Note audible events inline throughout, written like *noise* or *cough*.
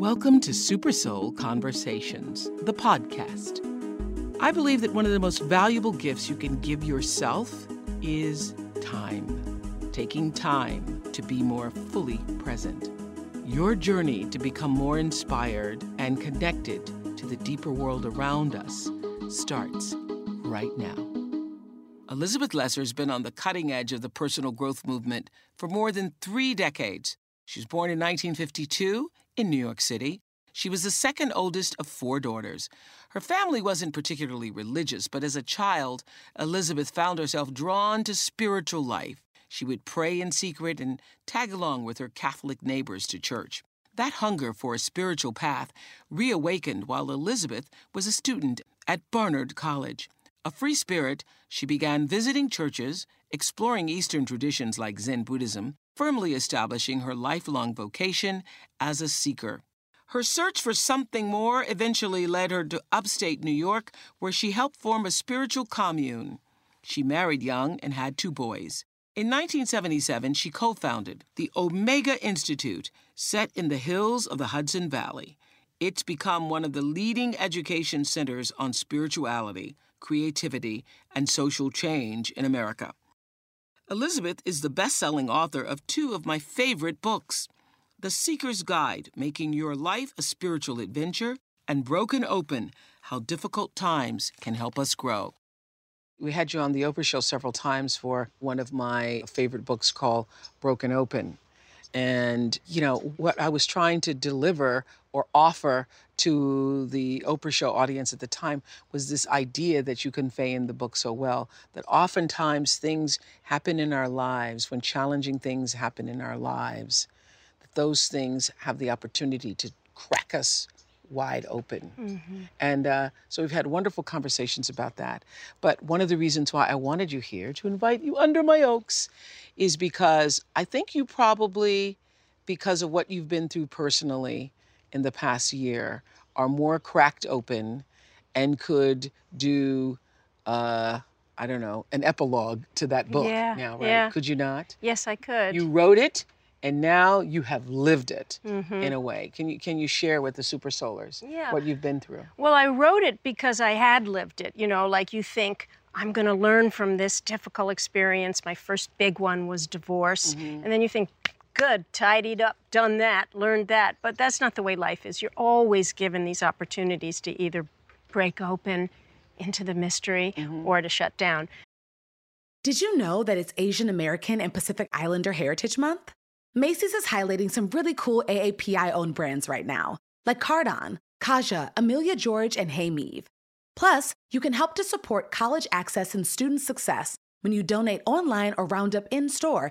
Welcome to Super Soul Conversations, the podcast. I believe that one of the most valuable gifts you can give yourself is time. Taking time to be more fully present. Your journey to become more inspired and connected to the deeper world around us starts right now. Elizabeth Lesser's been on the cutting edge of the personal growth movement for more than three decades. She was born in 1952 in New York City. She was the second oldest of four daughters. Her family wasn't particularly religious, but as a child, Elizabeth found herself drawn to spiritual life. She would pray in secret and tag along with her Catholic neighbors to church. That hunger for a spiritual path reawakened while Elizabeth was a student at Barnard College. A free spirit, she began visiting churches, exploring Eastern traditions like Zen Buddhism, firmly establishing her lifelong vocation as a seeker. Her search for something more eventually led her to upstate New York, where she helped form a spiritual commune. She married young and had two boys. In 1977, she co founded the Omega Institute, set in the hills of the Hudson Valley. It's become one of the leading education centers on spirituality, creativity, and social change in America. Elizabeth is the best selling author of two of my favorite books The Seeker's Guide Making Your Life a Spiritual Adventure, and Broken Open How Difficult Times Can Help Us Grow. We had you on the Oprah Show several times for one of my favorite books called Broken Open. And, you know, what I was trying to deliver or offer to the Oprah Show audience at the time was this idea that you convey in the book so well that oftentimes things happen in our lives, when challenging things happen in our lives, that those things have the opportunity to crack us wide open. Mm-hmm. And uh, so we've had wonderful conversations about that. But one of the reasons why I wanted you here to invite you under my oaks is because I think you probably, because of what you've been through personally in the past year, are more cracked open and could do. Uh, I don't know, an epilogue to that book yeah, now, right? Yeah. Could you not? Yes, I could. You wrote it and now you have lived it mm-hmm. in a way. Can you can you share with the Super Soulers yeah. what you've been through? Well, I wrote it because I had lived it. You know, like you think I'm going to learn from this difficult experience. My first big one was divorce, mm-hmm. and then you think. Good, tidied up, done that, learned that. But that's not the way life is. You're always given these opportunities to either break open into the mystery mm-hmm. or to shut down. Did you know that it's Asian American and Pacific Islander Heritage Month? Macy's is highlighting some really cool AAPI owned brands right now, like Cardon, Kaja, Amelia George, and Hey Meave. Plus, you can help to support college access and student success when you donate online or round up in store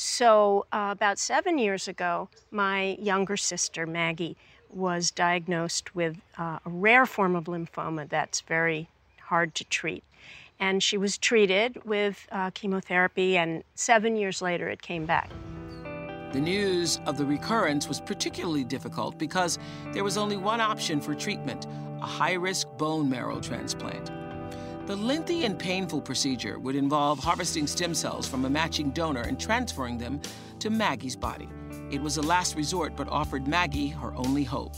So, uh, about seven years ago, my younger sister, Maggie, was diagnosed with uh, a rare form of lymphoma that's very hard to treat. And she was treated with uh, chemotherapy, and seven years later, it came back. The news of the recurrence was particularly difficult because there was only one option for treatment a high risk bone marrow transplant. The lengthy and painful procedure would involve harvesting stem cells from a matching donor and transferring them to Maggie's body. It was a last resort, but offered Maggie her only hope.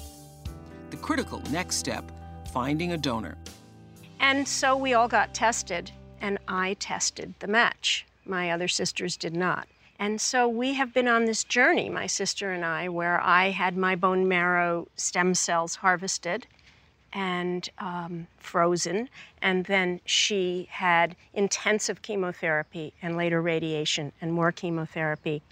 The critical next step finding a donor. And so we all got tested, and I tested the match. My other sisters did not. And so we have been on this journey, my sister and I, where I had my bone marrow stem cells harvested and um, frozen. And then she had intensive chemotherapy and later radiation and more chemotherapy,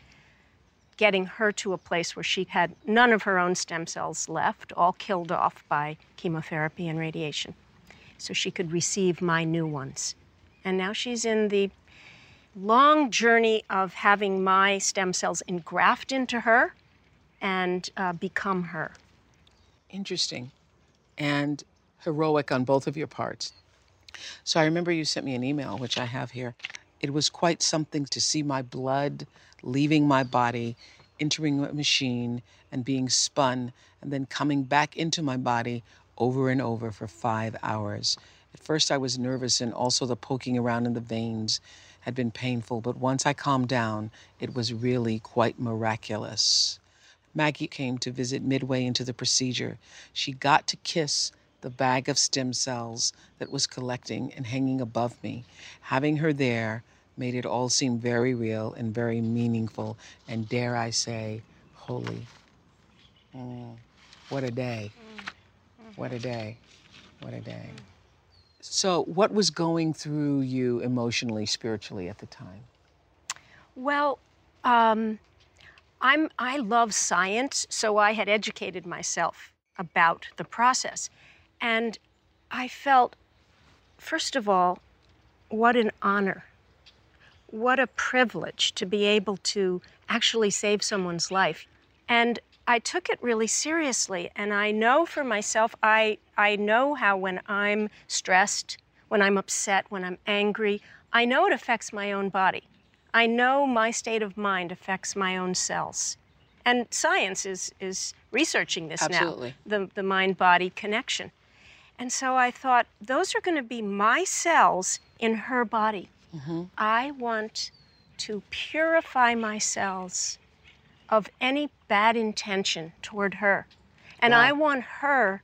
getting her to a place where she had none of her own stem cells left, all killed off by chemotherapy and radiation. So she could receive my new ones. And now she's in the long journey of having my stem cells engraft into her and uh, become her. Interesting and heroic on both of your parts. So I remember you sent me an email, which I have here. It was quite something to see my blood leaving my body, entering a machine, and being spun, and then coming back into my body over and over for five hours. At first, I was nervous, and also the poking around in the veins had been painful, but once I calmed down, it was really quite miraculous. Maggie came to visit midway into the procedure. She got to kiss the bag of stem cells that was collecting and hanging above me. Having her there made it all seem very real and very meaningful, and dare I say, holy. Mm, what a day. What a day. What a day. So, what was going through you emotionally, spiritually at the time? Well, um, I'm, I love science, so I had educated myself about the process. And I felt, first of all, what an honor, what a privilege to be able to actually save someone's life. And I took it really seriously. And I know for myself, I, I know how when I'm stressed, when I'm upset, when I'm angry, I know it affects my own body. I know my state of mind affects my own cells. And science is, is researching this Absolutely. now, the, the mind body connection. And so I thought, those are going to be my cells in her body. Mm-hmm. I want to purify my cells of any bad intention toward her. And Wow. I want her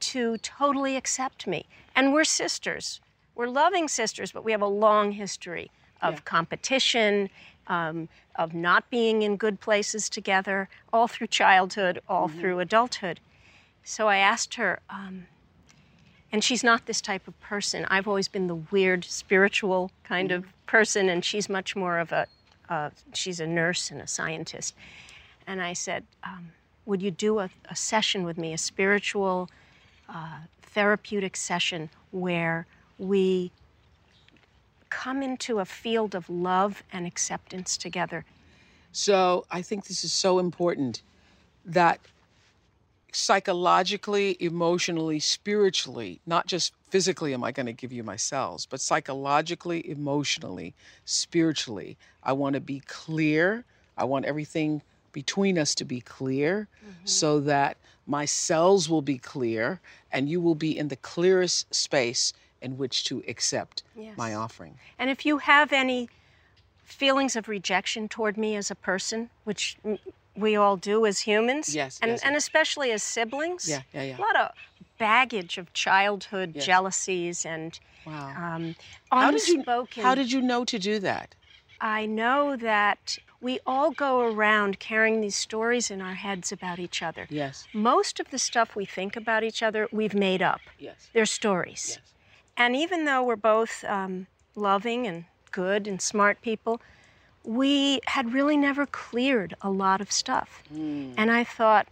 to totally accept me. And we're sisters. We're loving sisters, but we have a long history of Yeah. competition, um, of not being in good places together, all through childhood, all through adulthood. So I asked her, um, and she's not this type of person. I've always been the weird, spiritual kind of person, and she's much more of a, uh, she's a nurse and a scientist. And I said, um, Would you do a, a session with me, a spiritual, uh, therapeutic session where we come into a field of love and acceptance together? So I think this is so important that psychologically, emotionally, spiritually, not just physically am I going to give you my cells, but psychologically, emotionally, spiritually, I want to be clear. I want everything between us to be clear mm-hmm. so that my cells will be clear and you will be in the clearest space in which to accept my offering. And if you have any feelings of rejection toward me as a person, which we all do as humans, Yes, and, yes, and yes. especially as siblings, Yeah, yeah, yeah. a lot of baggage of childhood Yes. jealousies and Wow. um, How did you unspoken. how did you know to do that? I know that we all go around carrying these stories in our heads about each other. Yes. Most of the stuff we think about each other, we've made up. Yes. They're stories. Yes. And even though we're both um, loving and good and smart people, we had really never cleared a lot of stuff. And I thought,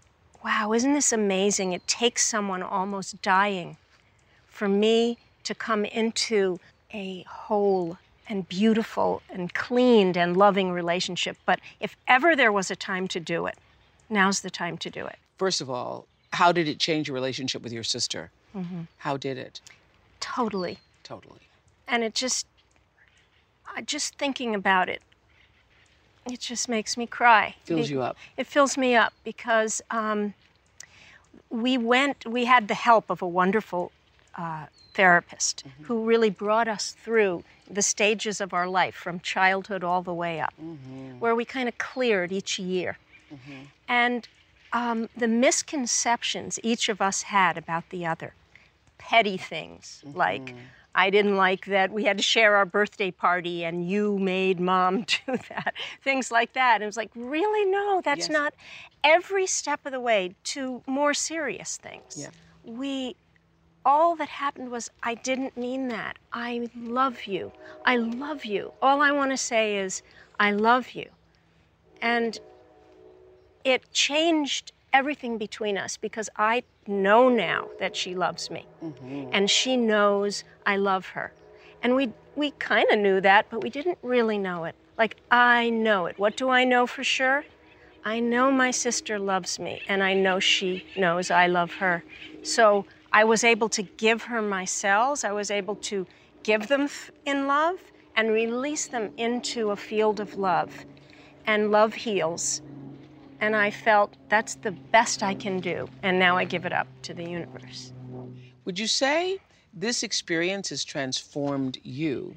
wow, isn't this amazing? It takes someone almost dying for me to come into a whole and beautiful and cleaned and loving relationship. But if ever there was a time to do it, now's the time to do it. First of all, how did it change your relationship with your sister? Mm-hmm. How did it? Totally. Totally. And it just, I just thinking about it, it just makes me cry. Fills It- you up. It fills me up because um, we went, we had the help of a wonderful uh, therapist who really brought us through the stages of our life from childhood all the way up, where we kind of cleared each year. And um, the misconceptions each of us had about the other, petty things like, mm-hmm. I didn't like that we had to share our birthday party and you made mom *laughs* do that. Things like that. And it was like, really? No, that's Yes. not every step of the way to more serious things. Yeah. We all that happened was I didn't mean that. I love you. I love you. All I want to say is I love you. And it changed everything between us because I know now that she loves me. Mm-hmm. And she knows I love her. And we we kind of knew that, but we didn't really know it. Like I know it. What do I know for sure? I know my sister loves me and I know she knows I love her. So I was able to give her my cells. I was able to give them in love and release them into a field of love. And love heals. And I felt that's the best I can do. And now I give it up to the universe. Would you say this experience has transformed you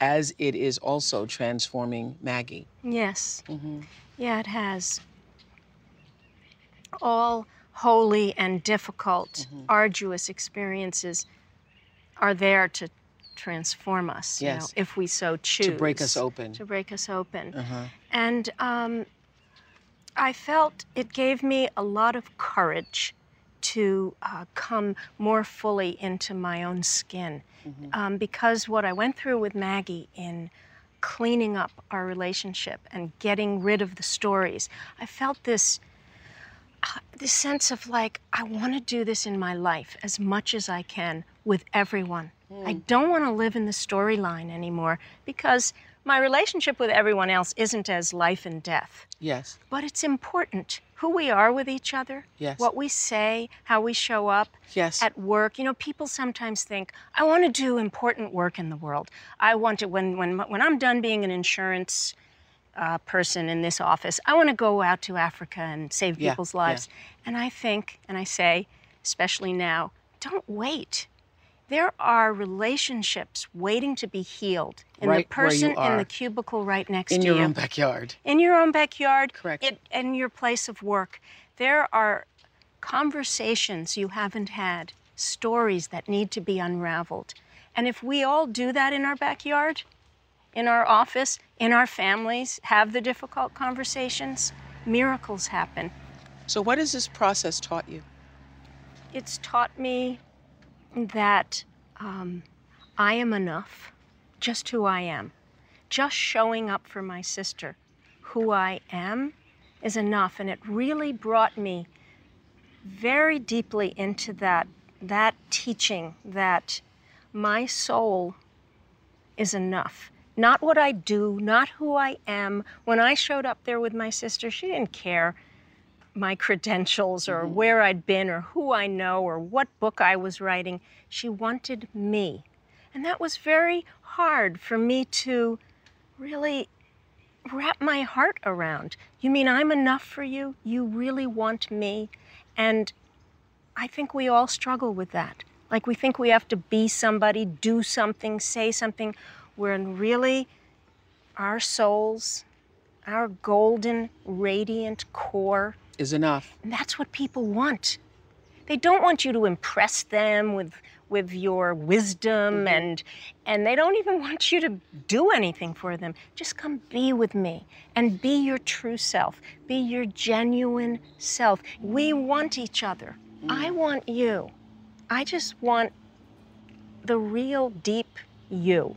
as it is also transforming Maggie? Yes. Yeah, it has. All holy and difficult, arduous experiences are there to transform us, you know, if we so choose. To break us open. To break us open. Uh-huh. And um, I felt it gave me a lot of courage to uh, come more fully into my own skin. Um, because what I went through with Maggie in cleaning up our relationship and getting rid of the stories, I felt this. uh, This sense of like, I want to do this in my life as much as I can with everyone. I don't want to live in the storyline anymore because my relationship with everyone else isn't as life and death. Yes. But it's important who we are with each other, Yes. what we say, how we show up Yes. at work. You know, people sometimes think, I want to do important work in the world. I want to, when, when, when I'm done being an insurance uh, person in this office, I want to go out to Africa and save Yeah, people's yeah. lives. And I think, and I say, especially now, don't wait. There are relationships waiting to be healed in Right the person in the cubicle right next In to you. In your own backyard. in your own backyard, Correct. It, in your place of work. There are conversations you haven't had, stories that need to be unraveled. And if we all do that in our backyard, in our office, in our families, have the difficult conversations, miracles happen. So, what has this process taught you? It's taught me that um, I am enough, just who I am. Just showing up for my sister, who I am, is enough. And it really brought me very deeply into that, that teaching that my soul is enough. Not what I do, not who I am. When I showed up there with my sister, she didn't care my credentials or mm-hmm. where I'd been or who I know or what book I was writing. She wanted me. And that was very hard for me to really wrap my heart around. You mean I'm enough for you? You really want me? And I think we all struggle with that. Like we think we have to be somebody, do something, say something, when really our souls, our golden, radiant core, Is enough. and that's what people want. They don't want you to impress them with with your wisdom mm-hmm. and and they don't even want you to do anything for them. Just come be with me and be your true self. Be your genuine self. We want each other. Mm-hmm. I want you. I just want the real deep you.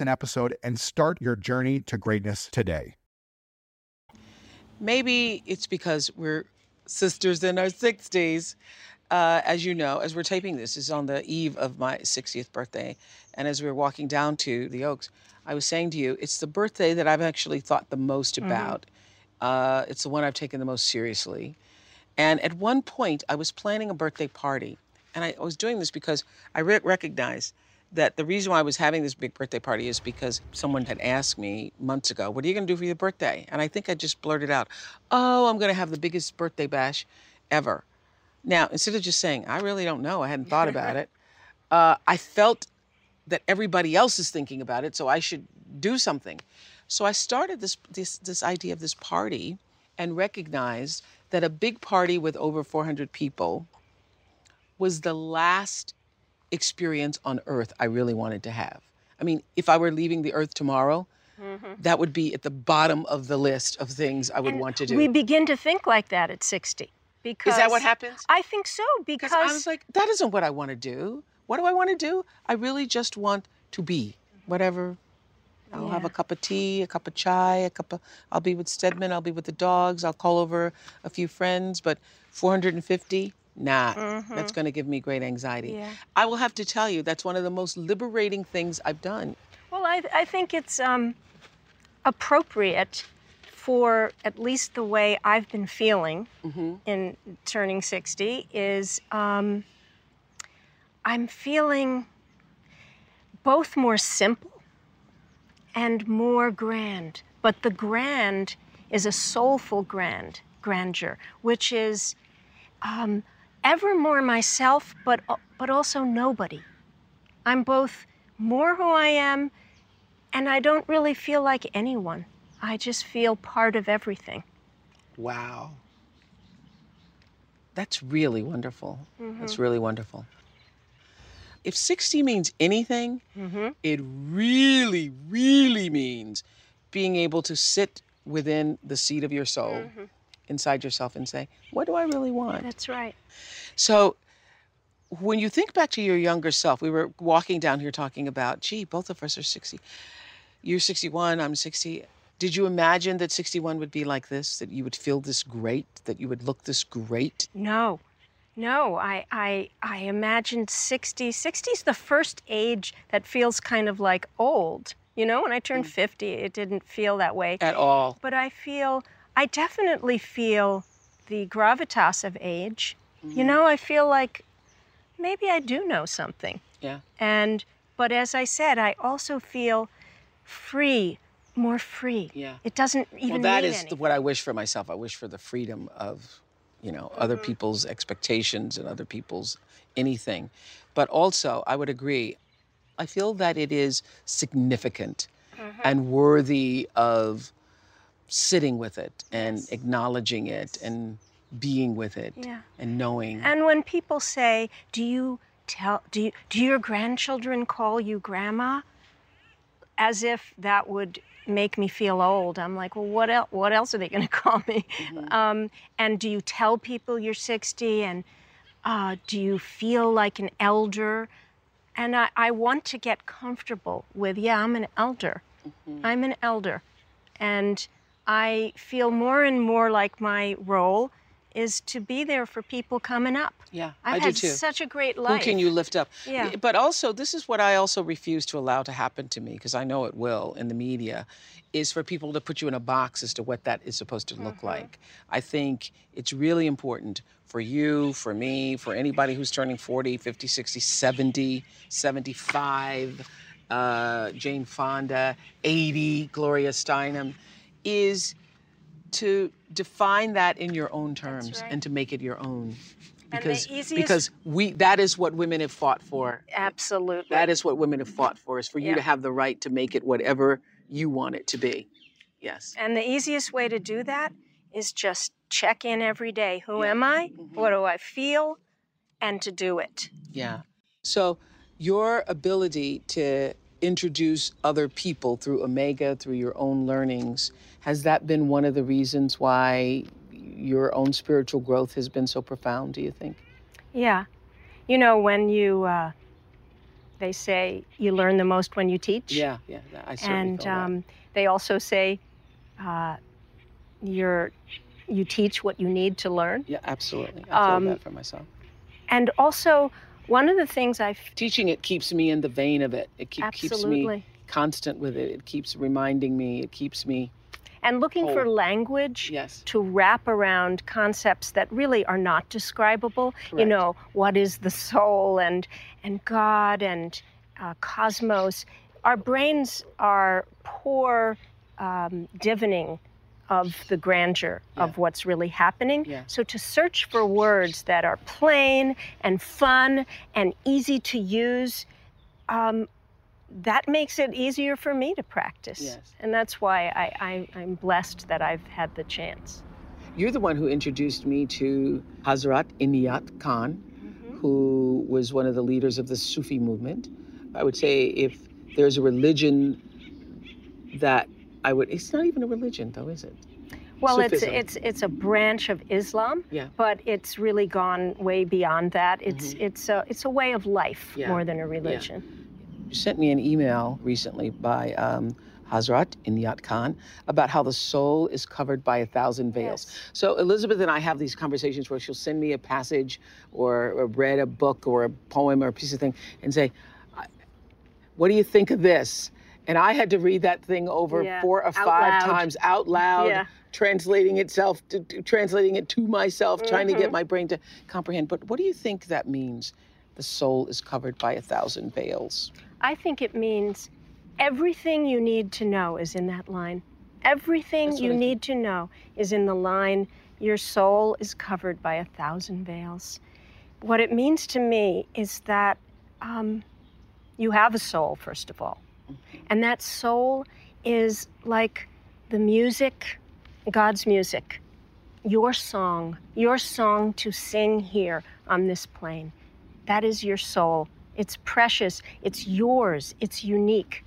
an episode and start your journey to greatness today. Maybe it's because we're sisters in our 60s. Uh, as you know, as we're taping this, is on the eve of my 60th birthday. And as we were walking down to the Oaks, I was saying to you, it's the birthday that I've actually thought the most about. Uh, it's the one I've taken the most seriously. And at one point, I was planning a birthday party. And I was doing this because I re- recognized that the reason why I was having this big birthday party is because someone had asked me months ago, What are you going to do for your birthday? And I think I just blurted out, Oh, I'm going to have the biggest birthday bash ever. Now, instead of just saying, I really don't know, I hadn't thought about it, *laughs* uh, I felt that everybody else is thinking about it, so I should do something. So I started this, this, this idea of this party and recognized that a big party with over 400 people was the last experience on earth I really wanted to have. I mean, if I were leaving the earth tomorrow, mm-hmm. that would be at the bottom of the list of things I would And want to do. We begin to think like that at 60. Because Is that what happens? I think so because I was like, that isn't what I want to do. What do I want to do? I really just want to be whatever. I'll have a cup of tea, a cup of chai, a cup of. I'll be with Stedman. I'll be with the dogs. I'll call over a few friends. But 450, nah, that's going to give me great anxiety. Mm-hmm. Yeah. I will have to tell you, that's one of the most liberating things I've done. Well, I, I think it's um, appropriate for at least the way I've been feeling in turning 60 is um, I'm feeling both more simple and more grand. But the grand is a soulful grand, grandeur, which is um, ever more myself, but, uh, but also nobody. I'm both more who I am, and I don't really feel like anyone. I just feel part of everything. Wow. That's really wonderful. That's mm-hmm. really wonderful. If 60 means anything, mm-hmm. it really, really means being able to sit within the seat of your soul, mm-hmm. Inside yourself, and say, What do I really want? That's right. So, when you think back to your younger self, we were walking down here talking about, gee, both of us are 60. You're 61, I'm 60. Did you imagine that 61 would be like this, that you would feel this great, that you would look this great? No, no. I, I, I imagined 60. 60 is the first age that feels kind of like old. You know, when I turned mm. 50, it didn't feel that way. At all. But I feel, I definitely feel the gravitas of age. You know, I feel like maybe I do know something. Yeah. And, but as I said, I also feel free, more free. Yeah. It doesn't even Well, that is anything. what I wish for myself. I wish for the freedom of, you know, other Mm-hmm. people's expectations and other people's anything. But also, I would agree, I feel that it is significant Mm-hmm. and worthy of sitting with it and acknowledging it and being with it Yeah. and knowing. And when people say, "Do you tell do you, do your grandchildren call you grandma?" as if that would make me feel old. I'm like, "Well, what else what else are they going *laughs* to call me?" Um, and do you tell people you're 60 and uh, do you feel like an elder? And I, I want to get comfortable with, yeah, I'm an elder. I'm an elder. And I feel more and more like my role is to be there for people coming up. Yeah, I've I had do too. such a great life. Who can you lift up? Yeah. But also, this is what I also refuse to allow to happen to me because I know it will in the media, is for people to put you in a box as to what that is supposed to look like. I think it's really important for you, for me, for anybody who's turning 40, 50, 60, 70, 75, uh, Jane Fonda, 80, Gloria Steinem, is to define that in your own terms right. and to make it your own because easiest- because we that is what women have fought for Absolutely. that is what women have fought for is for you Yeah. to have the right to make it whatever you want it to be yes And the easiest way to do that is just check in every day. Who Yeah. am I? Mhm. What do I feel? And to do it. yeah so your ability to introduce other people through omega through your own learnings has that been one of the reasons why your own spiritual growth has been so profound do you think Yeah. You know, when you, uh, they say you learn the most when you teach. yeah yeah i certainly And feel that. um, they also say uh, you're, you teach what you need to learn. yeah absolutely i feel um, that for myself And also, one of the things I've teaching it keeps me in the vein of it. It keep, keeps me constant with it. It keeps reminding me. It keeps me and looking for language yes. to wrap around concepts that really are not describable. You know, what is the soul and and God and uh, cosmos. Our brains are poor um, divining of the grandeur Yeah. of what's really happening. Yeah. So to search for words that are plain and fun and easy to use. Um, that makes it easier for me to practice. Yes. And that's why I, I, I'm blessed that I've had the chance. You're the one who introduced me to Hazrat Inayat Khan, Mm-hmm. who was one of the leaders of the Sufi movement. I would say if there's a religion that I would, it's not even a religion though, is it? Well, Sufism. it's it's it's a branch of Islam, Yeah. but it's really gone way beyond that. It's it's a it's a way of life Mm-hmm. Yeah. more than a religion. You sent me an email recently by um, Hazrat Inayat Khan about how the soul is covered by a thousand veils. Yes. So Elizabeth and I have these conversations where she'll send me a passage or, or read a book or a poem or a piece of thing and say, "What do you think of this?" And I had to read that thing over Yeah, four or five times out loud, Yeah. translating itself, to, to- translating it to myself, trying to Mm-hmm. get my brain to comprehend. But what do you think that means? The soul is covered by a thousand veils. I think it means everything you need to know is in that line. Everything you I think. need to know is in the line. Your soul is covered by a thousand veils. What it means to me is that um, you have a soul, first of all. And that soul is like the music, God's music, your song, your song to sing here on this plane. That is your soul. It's precious, it's yours, it's unique.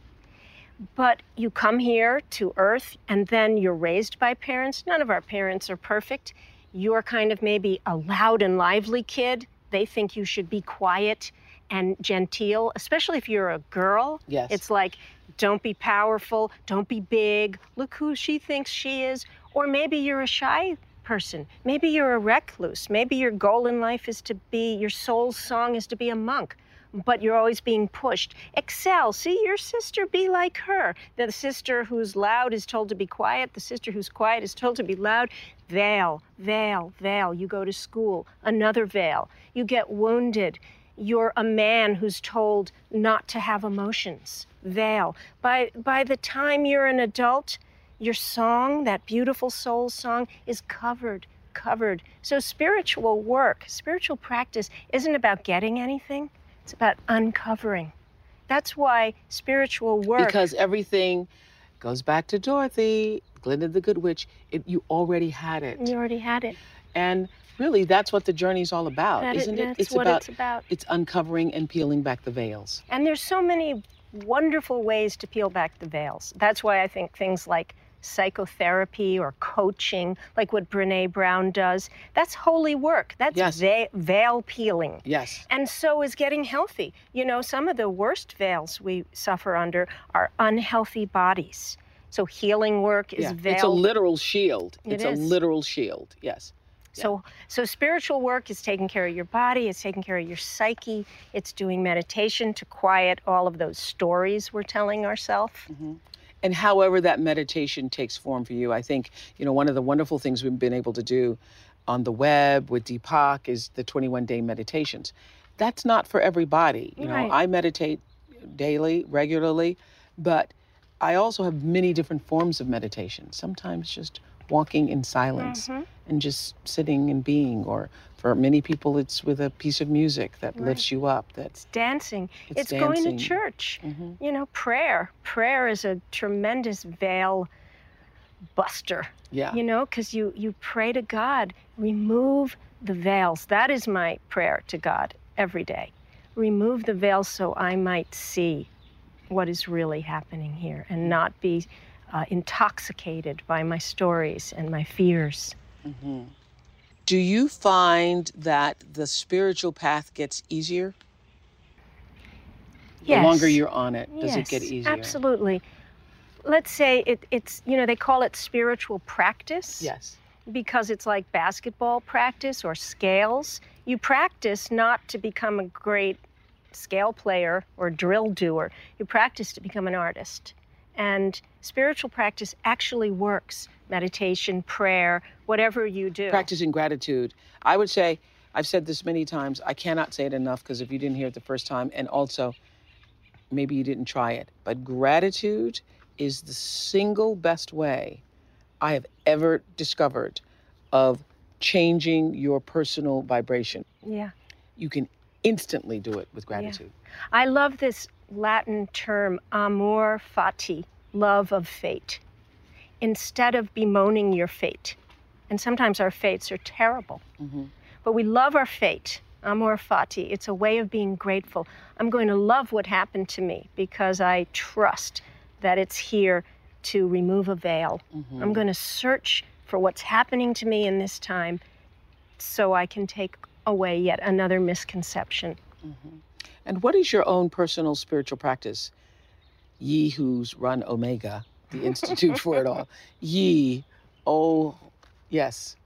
But you come here to earth and then you're raised by parents. None of our parents are perfect. You're kind of maybe a loud and lively kid. They think you should be quiet and genteel, especially if you're a girl. Yes. It's like, don't be powerful, don't be big, look who she thinks she is. Or maybe you're a shy person. Maybe you're a recluse. Maybe your goal in life is to be, your soul's song is to be a monk but you're always being pushed. Excel. See your sister, be like her. The sister who's loud is told to be quiet. The sister who's quiet is told to be loud. Veil, veil, veil. You go to school, another veil. You get wounded. You're a man who's told not to have emotions. Veil. By, by the time you're an adult, your song, that beautiful soul song, is covered, covered. So spiritual work, spiritual practice isn't about getting anything. It's about uncovering. That's why spiritual work. Because everything goes back to Dorothy, Glinda the Good Witch. It, you already had it. you already had it. And really, that's what the journey's all about, That it- isn't it? that's what about, it's about. It's uncovering and peeling back the veils. And there's so many wonderful ways to peel back the veils. That's why I think things like psychotherapy or coaching, like what Brene Brown does, that's holy work. That's Yes. ve- veil peeling. Yes. And so is getting healthy. You know, some of the worst veils we suffer under are unhealthy bodies. So healing work is yeah. veil. It's a literal shield. It it's is. a literal shield. Yes. So so spiritual work is taking care of your body, it's taking care of your psyche, it's doing meditation to quiet all of those stories we're telling ourselves. Mm-hmm. And however that meditation takes form for you, I think, you know, one of the wonderful things we've been able to do on the web with Deepak is the 21 day meditations. That's not for everybody. You know, I meditate daily, regularly, but I also have many different forms of meditation. Sometimes just walking in silence and just sitting and being, or for many people, it's with a piece of music that lifts you up. That's Dancing. It's It's, going to church. Mhm. You know, prayer. Prayer is a tremendous veil buster. yeah. You know, because you you pray to God, remove the veils. That is my prayer to God every day. Remove the veils so I might see what is really happening here and not be uh, intoxicated by my stories and my fears. Do you find that the spiritual path gets easier? The longer you're on it, does it get easier? Absolutely. Let's say it, it's, you know, they call it spiritual practice. Yes. because it's like basketball practice or scales. You practice not to become a great scale player or drill doer. You practice to become an artist. And spiritual practice actually works. Meditation, prayer, whatever you do. Practicing gratitude. I would say, I've said this many times, I cannot say it enough because if you didn't hear it the first time, and also maybe you didn't try it, but gratitude is the single best way I have ever discovered of changing your personal vibration. Yeah. You can instantly do it with gratitude. I love this Latin term, amor fati, love of fate, instead of bemoaning your fate. And sometimes our fates are terrible. Mm-hmm. But we love our fate, amor fati. It's a way of being grateful. I'm going to love what happened to me because I trust that it's here to remove a veil. Mm-hmm. I'm going to search for what's happening to me in this time so I can take away yet another misconception. Mm-hmm. And what is your own personal spiritual practice? Ye who's run Omega, the Institute for It All. *laughs* Ye, oh, yes,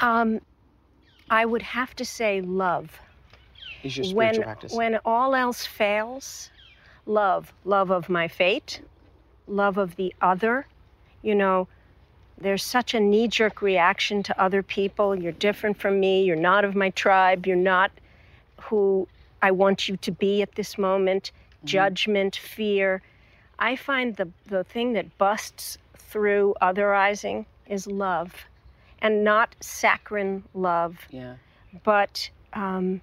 Um, I would have to say love. is your spiritual When practice. when all else fails, love, love of my fate, love of the other. You know, there's such a knee-jerk reaction to other people. You're different from me. You're not of my tribe. You're not who I want you to be at this moment. Judgment, fear. I find the the thing that busts through otherizing is love, and not saccharine love yeah, but um,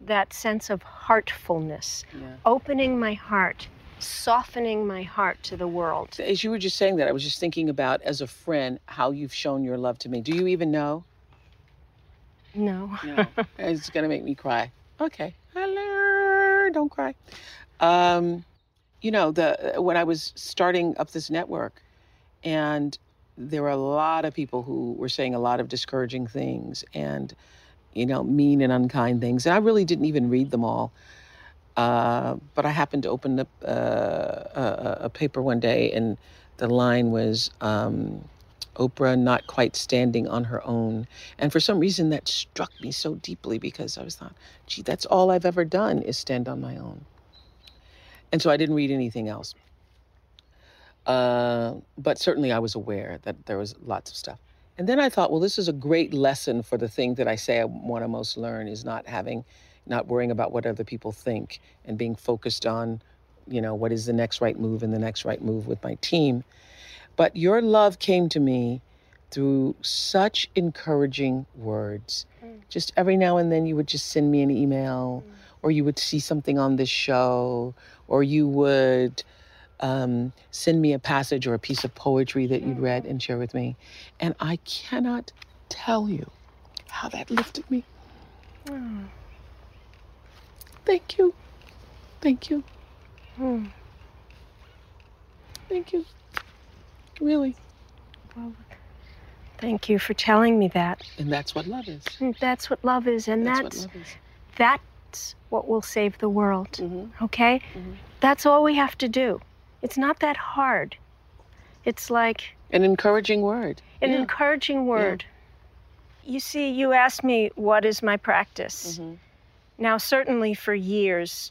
that sense of heartfulness, yeah. opening my heart, softening my heart to the world. As you were just saying that, I was just thinking about as a friend how you've shown your love to me. Do you even know? No. No. *laughs* it's gonna make me cry. Okay. Hello. Don't cry. Um, you know, the when I was starting up this network, and there were a lot of people who were saying a lot of discouraging things and, you know, mean and unkind things. And I really didn't even read them all. Uh, but I happened to open up uh, a, a paper one day, and the line was um, Oprah not quite standing on her own. And for some reason, that struck me so deeply because I was thought, gee, that's all I've ever done is stand on my own. And so I didn't read anything else. Uh, but certainly I was aware that there was lots of stuff. And then I thought, well, this is a great lesson for the thing that I say I want to most learn is not having, not worrying about what other people think and being focused on, you know, what is the next right move and the next right move with my team. But your love came to me through such encouraging words. Just every now and then you would just send me an email, or you would see something on this show, or you would um, send me a passage or a piece of poetry that you'd read and share with me. And I cannot tell you how that lifted me. Thank you. Thank you. Hmm. Thank you. Really. Well, thank you for telling me that. And that's what love is. And That's what love is, and That's, that's what love is. that's what will save the world. Mhm. Okay? That's all we have to do. It's not that hard. It's like An encouraging word. an Yeah. encouraging word. You see, you asked me what is my practice. Mm-hmm. Now, certainly for years,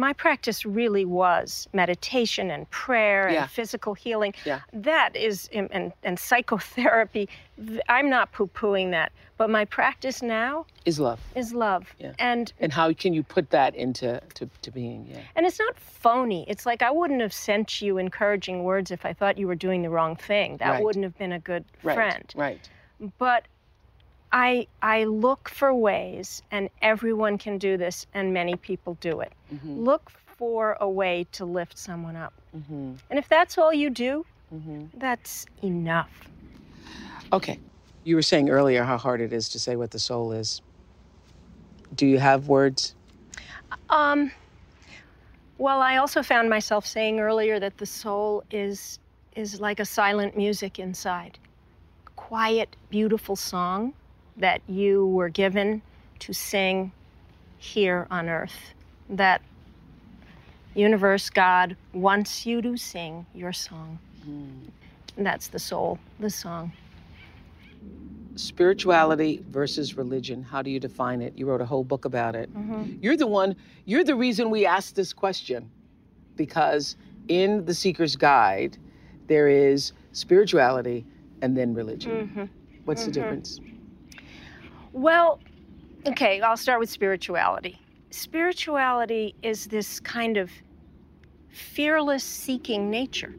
my practice really was meditation and prayer and Yeah. physical healing. Yeah. That is, and, and, psychotherapy. I'm not poo pooing that. But my practice now Is love. is love. Yeah. And And how can you put that into to, to being? Yeah. and it's not phony. It's like I wouldn't have sent you encouraging words if I thought you were doing the wrong thing. That Right. wouldn't have been a good Right. friend. Right. But I I look for ways, and everyone can do this, and many people do it. Mm-hmm. Look for a way to lift someone up. Mm-hmm. And if that's all you do, Mm-hmm. that's enough. Okay. You were saying earlier how hard it is to say what the soul is. Do you have words? Um, well, I also found myself saying earlier that the soul is is like a silent music inside, quiet, beautiful song that you were given to sing here on earth. That universe, God wants you to sing your song. And that's the soul, the song. Spirituality versus religion. How do you define it? You wrote a whole book about it. Mm-hmm. You're the one, you're the reason we asked this question. Because in The Seeker's Guide, there is spirituality and then religion. Mm-hmm. What's the mm-hmm. difference? Well, okay, I'll start with spirituality. Spirituality is this kind of fearless seeking nature.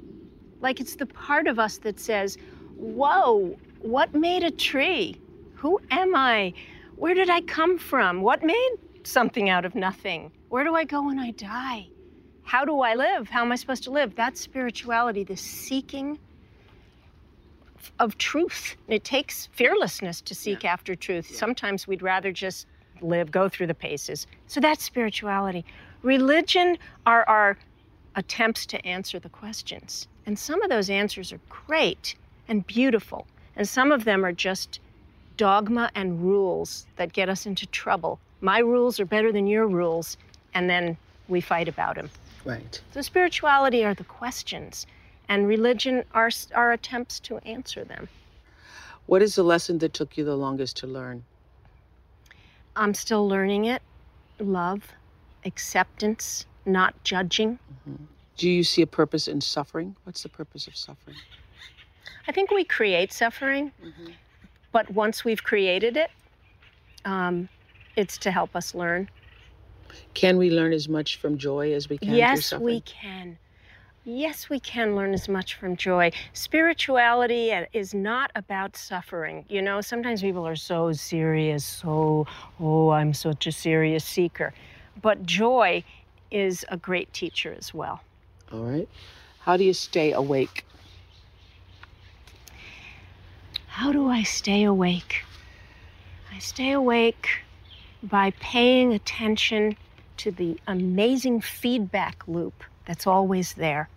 Like it's the part of us that says, Whoa, what made a tree? Who am I? Where did I come from? What made something out of nothing? Where do I go when I die? How do I live? How am I supposed to live? That's spirituality, the seeking of truth. It takes fearlessness to seek after truth. Sometimes we'd rather just live, go through the paces. So that's spirituality. Religion are our attempts to answer the questions. And some of those answers are great and beautiful. And some of them are just dogma and rules that get us into trouble. My rules are better than your rules. And then we fight about them. Right. So spirituality are the questions, and religion are our attempts to answer them. What is the lesson that took you the longest to learn? I'm still learning it. Love, acceptance, not judging. Do you see a purpose in suffering? What's the purpose of suffering? I think we create suffering, but once we've created it, um, it's to help us learn. Can we learn as much from joy as we can through yes, suffering? we can. Yes, we can learn as much from joy. Spirituality uh, is not about suffering. You know, sometimes people are so serious, so, oh, I'm such a serious seeker. But joy is a great teacher as well. All right. How do you stay awake? How do I stay awake? I stay awake by paying attention to the amazing feedback loop that's always there.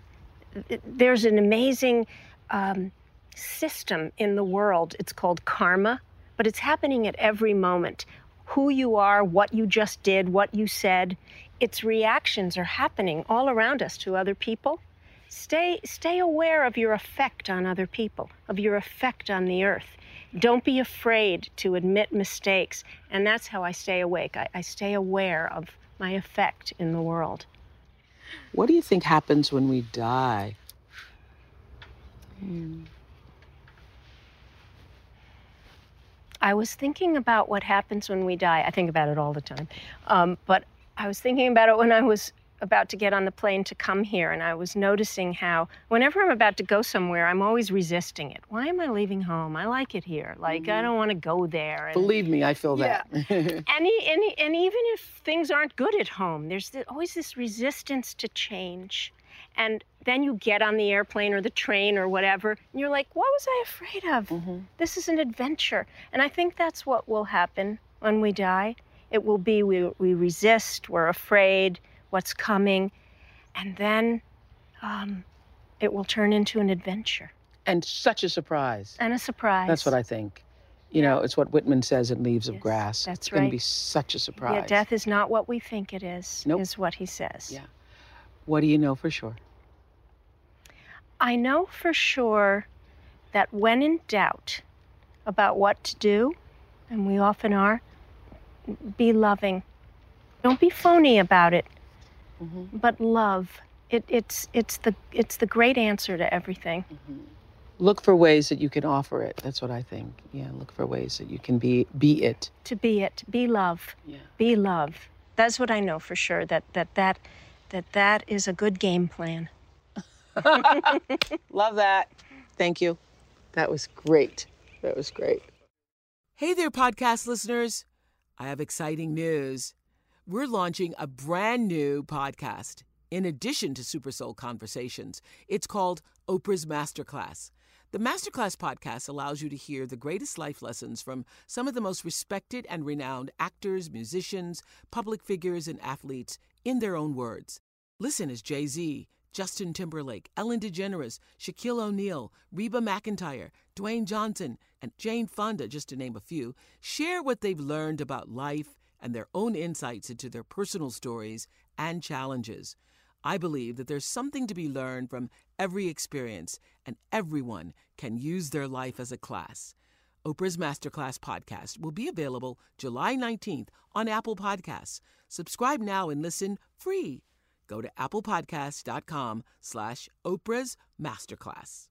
There's an amazing um, system in the world. It's called karma, but it's happening at every moment. Who you are, what you just did, what you said, its reactions are happening all around us to other people. Stay, stay aware of your effect on other people, of your effect on the earth. Don't be afraid to admit mistakes. And that's how I stay awake. I, I stay aware of my effect in the world. What do you think happens when we die? I was thinking about what happens when we die. I think about it all the time. Um, but I was thinking about it when I was about to get on the plane to come here, and I was noticing how whenever I'm about to go somewhere, I'm always resisting it. Why am I leaving home? I like it here. Like, I mm-hmm. don't want to go there. And, Believe me, I feel that. and, *laughs* and, and even if things aren't good at home, there's always this resistance to change. And then you get on the airplane or the train or whatever, and you're like, what was I afraid of? Mm-hmm. This is an adventure. And I think that's what will happen when we die. It will be we, we resist, we're afraid, what's coming, and then um, it will turn into an adventure and such a surprise. and a surprise. That's what I think. You know, it's what Whitman says in Leaves of Grass. that's it's going to be such a surprise. Yeah, death is not what we think it is, Nope. is what he says. Yeah. What do you know for sure? I know for sure that when in doubt about what to do, and we often are, be loving. Don't be phony about it, Mm-hmm. but love. It, it's, it's, the, it's the great answer to everything. Mm-hmm. Look for ways that you can offer it. That's what I think. Yeah, look for ways that you can be be it. To be it, be love. Yeah. Be love. That's what I know for sure. That that that that that is a good game plan. *laughs* Love that. Thank you. That was great. That was great. Hey there, podcast listeners. I have exciting news. We're launching a brand new podcast in addition to Super Soul Conversations. It's called Oprah's Masterclass. The Masterclass podcast allows you to hear the greatest life lessons from some of the most respected and renowned actors, musicians, public figures, and athletes in their own words. Listen as Jay Z, Justin Timberlake, Ellen DeGeneres, Shaquille O'Neal, Reba McEntire, Dwayne Johnson, and Jane Fonda, just to name a few, share what they've learned about life and their own insights into their personal stories and challenges. I believe that there's something to be learned from every experience, and everyone can use their life as a class. Oprah's Masterclass podcast will be available July 19th on Apple Podcasts. Subscribe now and listen free. Go to applepodcast.com slash Oprah's Masterclass.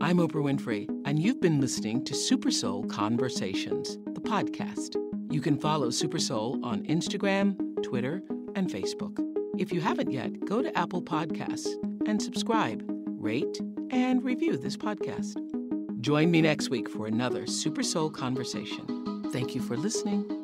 I'm Oprah Winfrey, and you've been listening to Super Soul Conversations, the podcast. You can follow Super Soul on Instagram, Twitter, and Facebook. If you haven't yet, go to Apple Podcasts and subscribe, rate, and review this podcast. Join me next week for another Super Soul conversation. Thank you for listening.